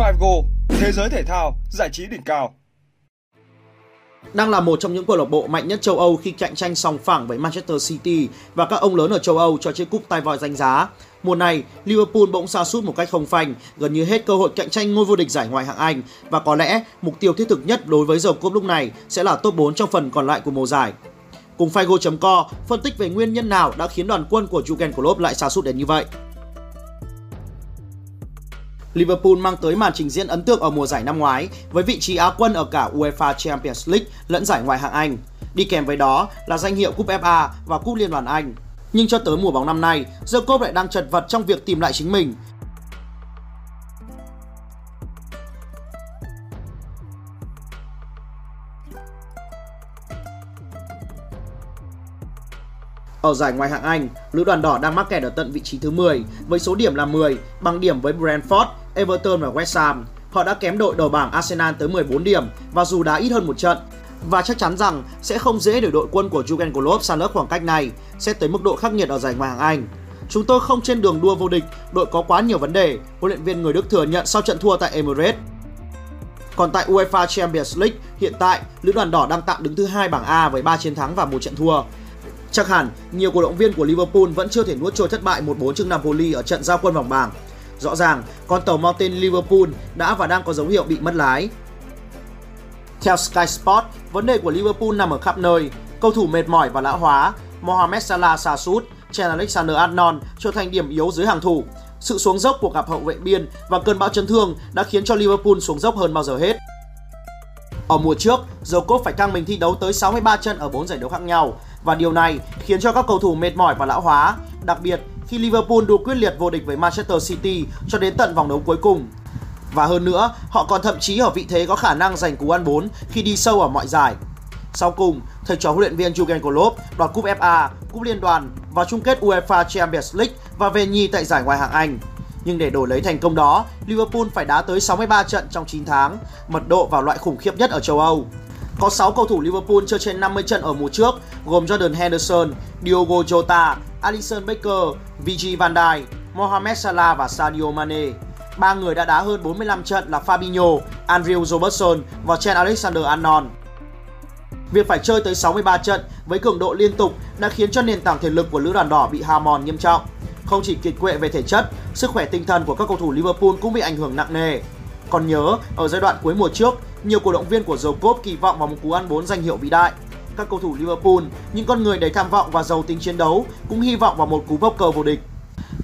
Go, thế giới thể thao, giải trí đỉnh cao. Đang là một trong những câu lạc bộ mạnh nhất châu Âu khi cạnh tranh song phẳng với Manchester City và các ông lớn ở châu Âu cho chiếc cúp tai vòi danh giá. Mùa này, Liverpool bỗng sa sút một cách không phanh, gần như hết cơ hội cạnh tranh ngôi vô địch giải ngoại hạng Anh và có lẽ mục tiêu thiết thực nhất đối với dầu cúp lúc này sẽ là top 4 trong phần còn lại của mùa giải. Cùng Figo.co phân tích về nguyên nhân nào đã khiến đoàn quân của Jurgen Klopp lại sa sút đến như vậy. Liverpool mang tới màn trình diễn ấn tượng ở mùa giải năm ngoái với vị trí Á quân ở cả UEFA Champions League lẫn giải ngoại hạng Anh. Đi kèm với đó là danh hiệu cúp FA và cúp Liên đoàn Anh. Nhưng cho tới mùa bóng năm nay, Jacob lại đang chật vật trong việc tìm lại chính mình. Ở giải ngoại hạng Anh, lữ đoàn đỏ đang mắc kẹt ở tận vị trí thứ 10 với số điểm là 10, bằng điểm với Brentford, Everton và West Ham. Họ đã kém đội đầu bảng Arsenal tới 14 điểm và dù đá ít hơn một trận. Và chắc chắn rằng sẽ không dễ để đội quân của Jurgen Klopp san lấp khoảng cách này, xét tới mức độ khắc nghiệt ở giải ngoại hạng Anh. Chúng tôi không trên đường đua vô địch, đội có quá nhiều vấn đề, huấn luyện viên người Đức thừa nhận sau trận thua tại Emirates. Còn tại UEFA Champions League, hiện tại, lữ đoàn đỏ đang tạm đứng thứ hai bảng A với 3 chiến thắng và một trận thua. Chắc hẳn, nhiều cổ động viên của Liverpool vẫn chưa thể nuốt trôi thất bại 1-4 trước Napoli ở trận giao quân vòng bảng. Rõ ràng, con tàu mang tên Liverpool đã và đang có dấu hiệu bị mất lái. Theo Sky Sport, vấn đề của Liverpool nằm ở khắp nơi. Cầu thủ mệt mỏi và lão hóa, Mohamed Salah sa sút, Trent Alexander-Arnold trở thành điểm yếu dưới hàng thủ. Sự xuống dốc của cặp hậu vệ biên và cơn bão chấn thương đã khiến cho Liverpool xuống dốc hơn bao giờ hết. Ở mùa trước, Djokovic phải căng mình thi đấu tới 63 trận ở 4 giải đấu khác nhau và điều này khiến cho các cầu thủ mệt mỏi và lão hóa, đặc biệt khi Liverpool đua quyết liệt vô địch với Manchester City cho đến tận vòng đấu cuối cùng. Và hơn nữa, họ còn thậm chí ở vị thế có khả năng giành cú ăn 4 khi đi sâu ở mọi giải. Sau cùng, thầy trò huấn luyện viên Jurgen Klopp đoạt cúp FA, cúp liên đoàn và chung kết UEFA Champions League và về nhì tại giải ngoại hạng Anh. Nhưng để đổi lấy thành công đó, Liverpool phải đá tới 63 trận trong 9 tháng, mật độ vào loại khủng khiếp nhất ở châu Âu. Có 6 cầu thủ Liverpool chơi trên 50 trận ở mùa trước, gồm Jordan Henderson, Diogo Jota, Alisson Becker, Virgil van Dijk, Mohamed Salah và Sadio Mane. Ba người đã đá hơn 45 trận là Fabinho, Andrew Robertson và Trent Alexander-Arnold. Việc phải chơi tới 63 trận với cường độ liên tục đã khiến cho nền tảng thể lực của lữ đoàn đỏ bị hao mòn nghiêm trọng. Không chỉ kiệt quệ về thể chất, sức khỏe tinh thần của các cầu thủ Liverpool cũng bị ảnh hưởng nặng nề. Còn nhớ, ở giai đoạn cuối mùa trước, nhiều cổ động viên của Jacob kỳ vọng vào một cú ăn 4 danh hiệu vĩ đại. Các cầu thủ Liverpool, những con người đầy tham vọng và giàu tính chiến đấu cũng hy vọng vào một cú bốc cờ vô địch.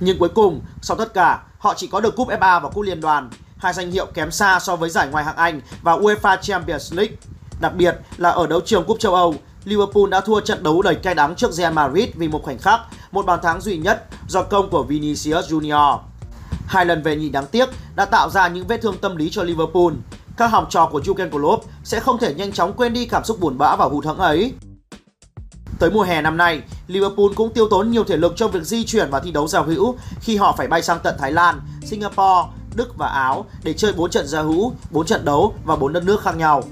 Nhưng cuối cùng, sau tất cả, họ chỉ có được cúp FA và cúp liên đoàn, hai danh hiệu kém xa so với giải ngoại hạng Anh và UEFA Champions League. Đặc biệt là ở đấu trường cúp châu Âu, Liverpool đã thua trận đấu đầy cay đắng trước Real Madrid vì một khoảnh khắc, một bàn thắng duy nhất do công của Vinicius Junior. Hai lần về nhì đáng tiếc đã tạo ra những vết thương tâm lý cho Liverpool. Các học trò của Jurgen Klopp sẽ không thể nhanh chóng quên đi cảm xúc buồn bã và hụt hẫng ấy. Tới mùa hè năm nay, Liverpool cũng tiêu tốn nhiều thể lực trong việc di chuyển và thi đấu giao hữu khi họ phải bay sang tận Thái Lan, Singapore, Đức và Áo để chơi 4 trận giao hữu, 4 trận đấu và 4 đất nước khác nhau.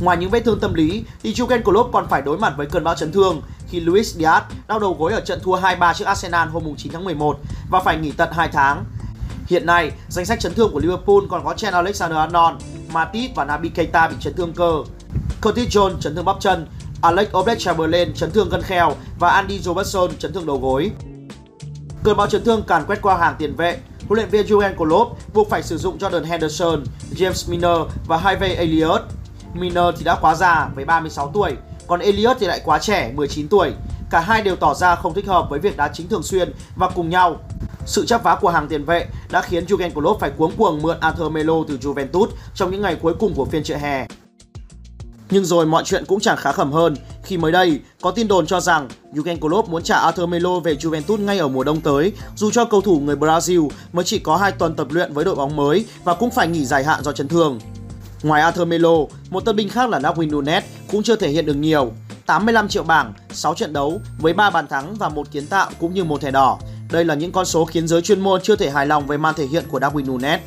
Ngoài những vết thương tâm lý, thì Jurgen Klopp còn phải đối mặt với cơn bão chấn thương khi Luis Diaz đau đầu gối ở trận thua 2-3 trước Arsenal hôm 9 tháng 11 và phải nghỉ tận 2 tháng. Hiện nay, danh sách chấn thương của Liverpool còn có Trent Alexander-Arnold, Matip và Naby Keita bị chấn thương cơ, Curtis Jones chấn thương bắp chân, Alex Oxlade-Chamberlain chấn thương gân kheo và Andy Robertson chấn thương đầu gối. Cơn bão chấn thương càn quét qua hàng tiền vệ, huấn luyện viên Jurgen Klopp buộc phải sử dụng Jordan Henderson, James Milner và Harvey Elliott. Milner thì đã quá già với 36 tuổi, còn Elliot thì lại quá trẻ 19 tuổi. Cả hai đều tỏ ra không thích hợp với việc đá chính thường xuyên và cùng nhau. Sự chấp vá của hàng tiền vệ đã khiến Jurgen Klopp phải cuống cuồng mượn Arthur Melo từ Juventus trong những ngày cuối cùng của phiên chợ hè. Nhưng rồi mọi chuyện cũng chẳng khá khẩm hơn khi mới đây có tin đồn cho rằng Jurgen Klopp muốn trả Arthur Melo về Juventus ngay ở mùa đông tới dù cho cầu thủ người Brazil mới chỉ có 2 tuần tập luyện với đội bóng mới và cũng phải nghỉ dài hạn do chấn thương. Ngoài Arthur Melo, một tân binh khác là Darwin Nunes cũng chưa thể hiện được nhiều. 85 triệu bảng, 6 trận đấu với 3 bàn thắng và một kiến tạo cũng như một thẻ đỏ. Đây là những con số khiến giới chuyên môn chưa thể hài lòng về màn thể hiện của Darwin Nunes.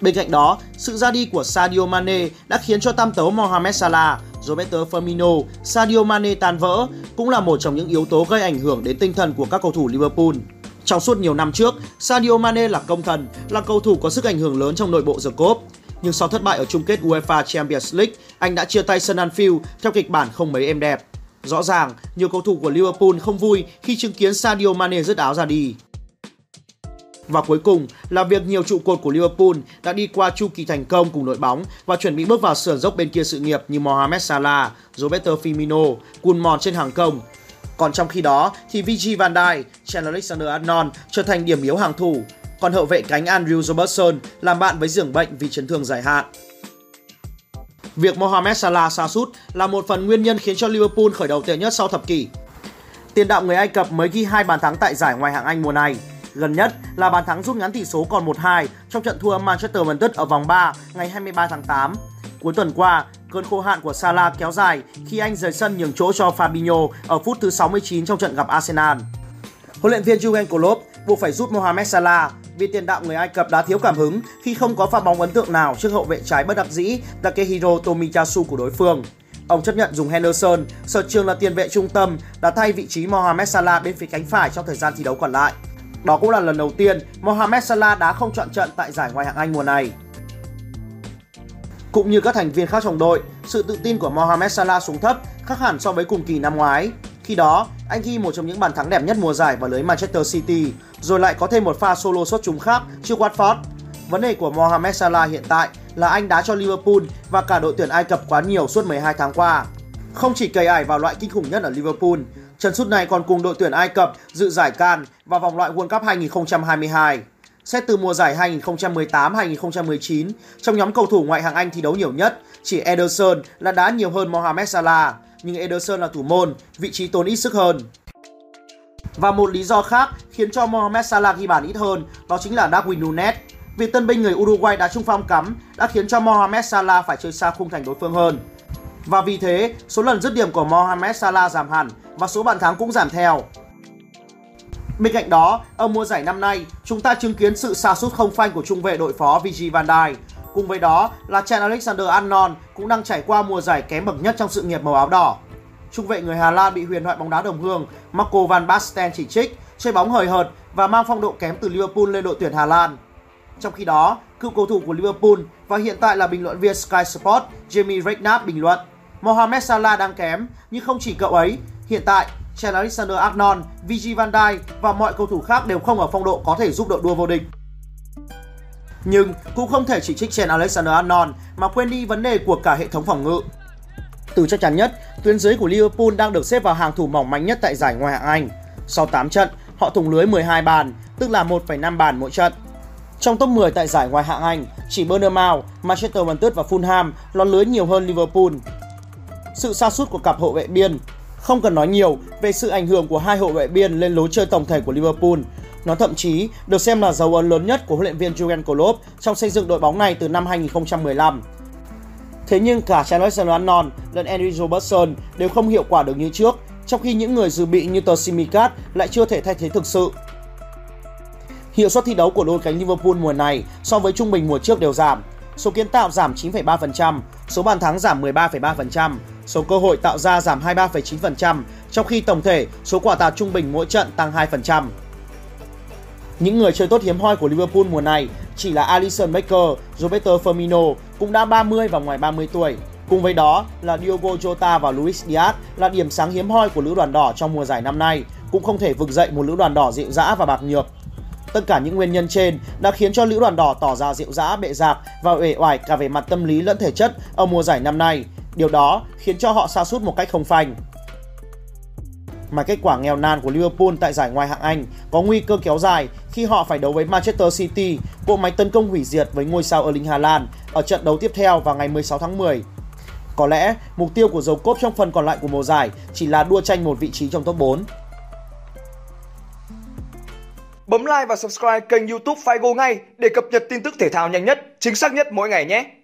Bên cạnh đó, sự ra đi của Sadio Mane đã khiến cho tam tấu Mohamed Salah, Roberto Firmino, Sadio Mane tan vỡ cũng là một trong những yếu tố gây ảnh hưởng đến tinh thần của các cầu thủ Liverpool. Trong suốt nhiều năm trước, Sadio Mane là công thần, là cầu thủ có sức ảnh hưởng lớn trong nội bộ The Cop. Nhưng sau thất bại ở chung kết UEFA Champions League, anh đã chia tay sân Anfield theo kịch bản không mấy êm đẹp. Rõ ràng, nhiều cầu thủ của Liverpool không vui khi chứng kiến Sadio Mane rứt áo ra đi. Và cuối cùng là việc nhiều trụ cột của Liverpool đã đi qua chu kỳ thành công cùng đội bóng và chuẩn bị bước vào sườn dốc bên kia sự nghiệp như Mohamed Salah, Roberto Firmino, cùn mòn trên hàng công. Còn trong khi đó thì Virgil van Dijk, Trent Alexander-Arnold trở thành điểm yếu hàng thủ, còn hậu vệ cánh Andrew Robertson làm bạn với giường bệnh vì chấn thương dài hạn. Việc Mohamed Salah sa sút là một phần nguyên nhân khiến cho Liverpool khởi đầu tệ nhất sau thập kỷ. Tiền đạo người Ai Cập mới ghi hai bàn thắng tại giải ngoại hạng Anh mùa này. Gần nhất là bàn thắng rút ngắn tỷ số còn 1-2 trong trận thua Manchester United ở vòng 3 ngày 23 tháng 8. Cuối tuần qua, cơn khô hạn của Salah kéo dài khi anh rời sân nhường chỗ cho Fabinho ở phút thứ 69 trong trận gặp Arsenal. Huấn luyện viên Jurgen Klopp buộc phải rút Mohamed Salah vì tiền đạo người Ai Cập đã thiếu cảm hứng khi không có pha bóng ấn tượng nào trước hậu vệ trái bất đắc dĩ Takehiro Tomiyasu của đối phương. Ông chấp nhận dùng Henderson, sở trường là tiền vệ trung tâm, đã thay vị trí Mohamed Salah bên phía cánh phải trong thời gian thi đấu còn lại. Đó cũng là lần đầu tiên Mohamed Salah đã không chọn trận tại giải Ngoại hạng Anh mùa này. Cũng như các thành viên khác trong đội, sự tự tin của Mohamed Salah xuống thấp khác hẳn so với cùng kỳ năm ngoái. Khi đó, anh ghi một trong những bàn thắng đẹp nhất mùa giải vào lưới Manchester City, rồi lại có thêm một pha solo sút trúng khác trước Watford. Vấn đề của Mohamed Salah hiện tại là anh đá cho Liverpool và cả đội tuyển Ai Cập quá nhiều suốt 12 tháng qua. Không chỉ cầy ải vào loại kinh khủng nhất ở Liverpool, chân sút này còn cùng đội tuyển Ai Cập dự giải Can và vòng loại World Cup 2022. Xét từ mùa giải 2018-2019, trong nhóm cầu thủ ngoại hạng Anh thi đấu nhiều nhất, chỉ Ederson là đá nhiều hơn Mohamed Salah, nhưng Ederson là thủ môn, vị trí tốn ít sức hơn. Và một lý do khác khiến cho Mohamed Salah ghi bàn ít hơn đó chính là Darwin Nunes. Việc tân binh người Uruguay đá trung phong cắm đã khiến cho Mohamed Salah phải chơi xa khung thành đối phương hơn. Và vì thế, số lần dứt điểm của Mohamed Salah giảm hẳn và số bàn thắng cũng giảm theo. Bên cạnh đó, ở mùa giải năm nay, chúng ta chứng kiến sự sa sút không phanh của trung vệ đội phó Virgil van Dijk. Cùng với đó là Trent Alexander-Arnold cũng đang trải qua mùa giải kém bậc nhất trong sự nghiệp màu áo đỏ. Trung vệ người Hà Lan bị huyền thoại bóng đá đồng hương Marco van Basten chỉ trích, chơi bóng hời hợt và mang phong độ kém từ Liverpool lên đội tuyển Hà Lan. Trong khi đó, cựu cầu thủ của Liverpool và hiện tại là bình luận viên Sky Sport Jamie Redknapp bình luận Mohamed Salah đang kém, nhưng không chỉ cậu ấy. Hiện tại, Trent Alexander-Arnold, Virgil van Dijk và mọi cầu thủ khác đều không ở phong độ có thể giúp đội đua vô địch. Nhưng cũng không thể chỉ trích Trent Alexander-Arnold mà quên đi vấn đề của cả hệ thống phòng ngự. Từ chắc chắn nhất, tuyến dưới của Liverpool đang được xếp vào hàng thủ mỏng manh nhất tại giải Ngoại hạng Anh. Sau 8 trận, họ thủng lưới 12 bàn, tức là 1,5 bàn mỗi trận. Trong top 10 tại giải Ngoại hạng Anh, chỉ Bournemouth, Manchester United và Fulham lọt lưới nhiều hơn Liverpool. Sự sa sút của cặp hậu vệ biên không cần nói nhiều về sự ảnh hưởng của hai hậu vệ biên lên lối chơi tổng thể của Liverpool. Nó thậm chí được xem là dấu ấn lớn nhất của huấn luyện viên Jurgen Klopp trong xây dựng đội bóng này từ năm 2015. Thế nhưng cả Trent Alexander-Arnold lẫn andrew Robertson đều không hiệu quả được như trước, trong khi những người dự bị như tờ Simicat lại chưa thể thay thế thực sự. Hiệu suất thi đấu của đôi cánh Liverpool mùa này so với trung bình mùa trước đều giảm. Số kiến tạo giảm 9,3%, số bàn thắng giảm 13,3%, số cơ hội tạo ra giảm 23,9%, trong khi tổng thể số quả tạt trung bình mỗi trận tăng 2%. Những người chơi tốt hiếm hoi của Liverpool mùa này chỉ là Alisson Becker, Roberto Firmino cũng đã 30 và ngoài 30 tuổi. Cùng với đó là Diogo Jota và Luis Diaz là điểm sáng hiếm hoi của lữ đoàn đỏ trong mùa giải năm nay, cũng không thể vực dậy một lữ đoàn đỏ dịu dã và bạc nhược. Tất cả những nguyên nhân trên đã khiến cho lữ đoàn đỏ tỏ ra dịu dã, bệ rạc và uể oải cả về mặt tâm lý lẫn thể chất ở mùa giải năm nay. Điều đó khiến cho họ sa sút một cách không phanh. Mà kết quả nghèo nàn của Liverpool tại giải Ngoại hạng Anh có nguy cơ kéo dài khi họ phải đấu với Manchester City, bộ máy tấn công hủy diệt với ngôi sao Erling Haaland ở trận đấu tiếp theo vào ngày 16 tháng 10. Có lẽ mục tiêu của dấu cốp trong phần còn lại của mùa giải chỉ là đua tranh một vị trí trong top 4. Bấm like và subscribe kênh youtube Figo ngay để cập nhật tin tức thể thao nhanh nhất, chính xác nhất mỗi ngày nhé!